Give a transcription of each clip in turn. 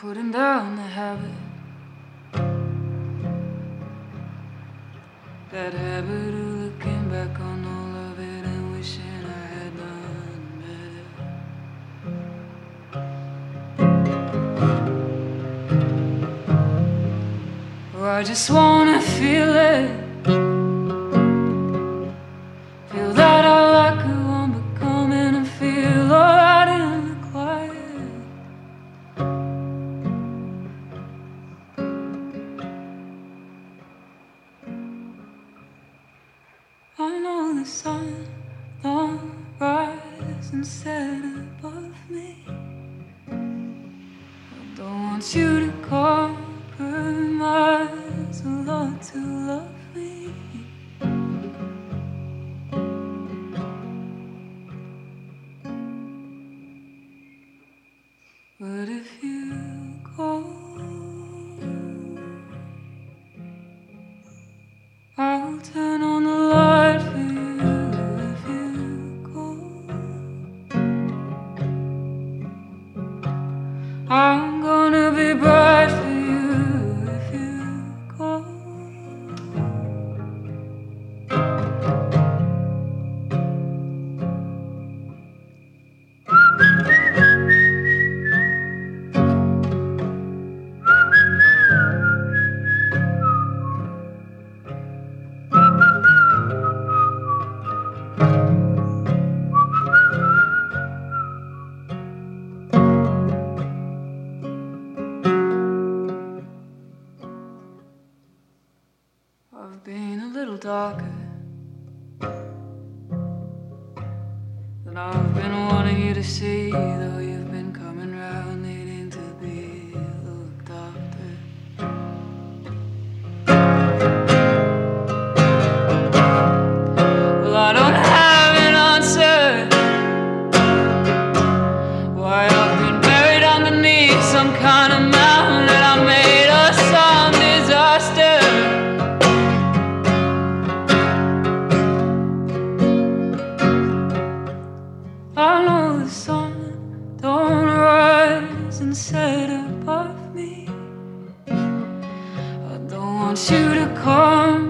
putting down the habit. That habit of looking back on all of it and wishing I had done better. Or I just wanna feel it. The sun don't rise and set above me. I don't want you to compromise a lot to love me. But if you go, I'll turn on little darker. Than I've been wanting you to see, set above me. I don't want you to compromise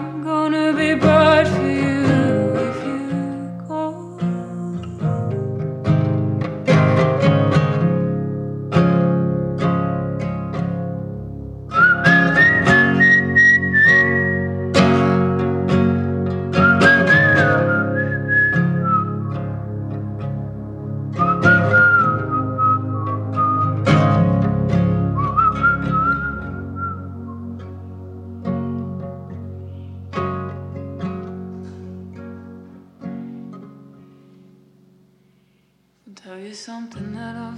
I'm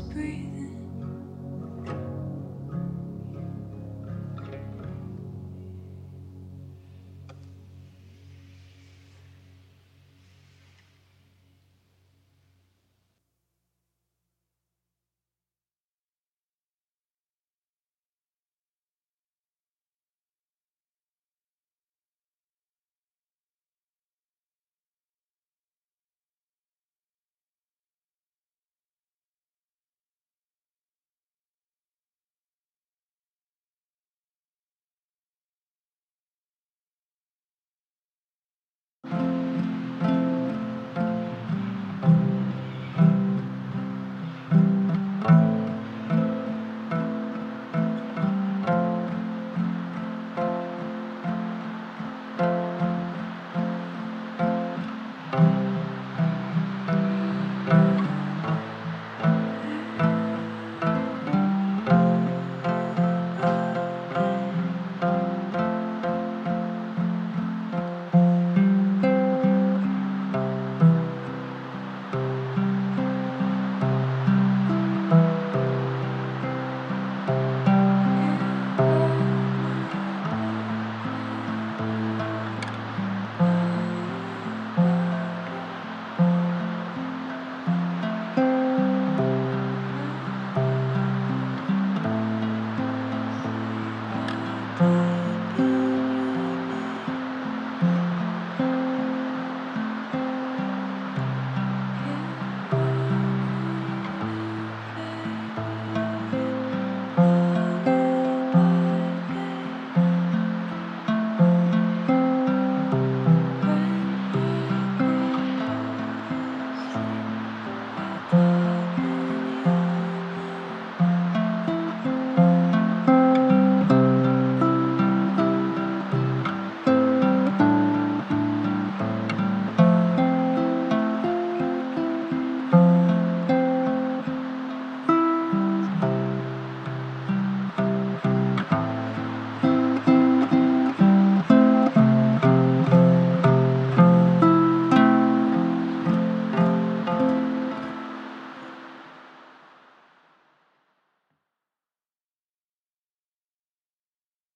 breathing.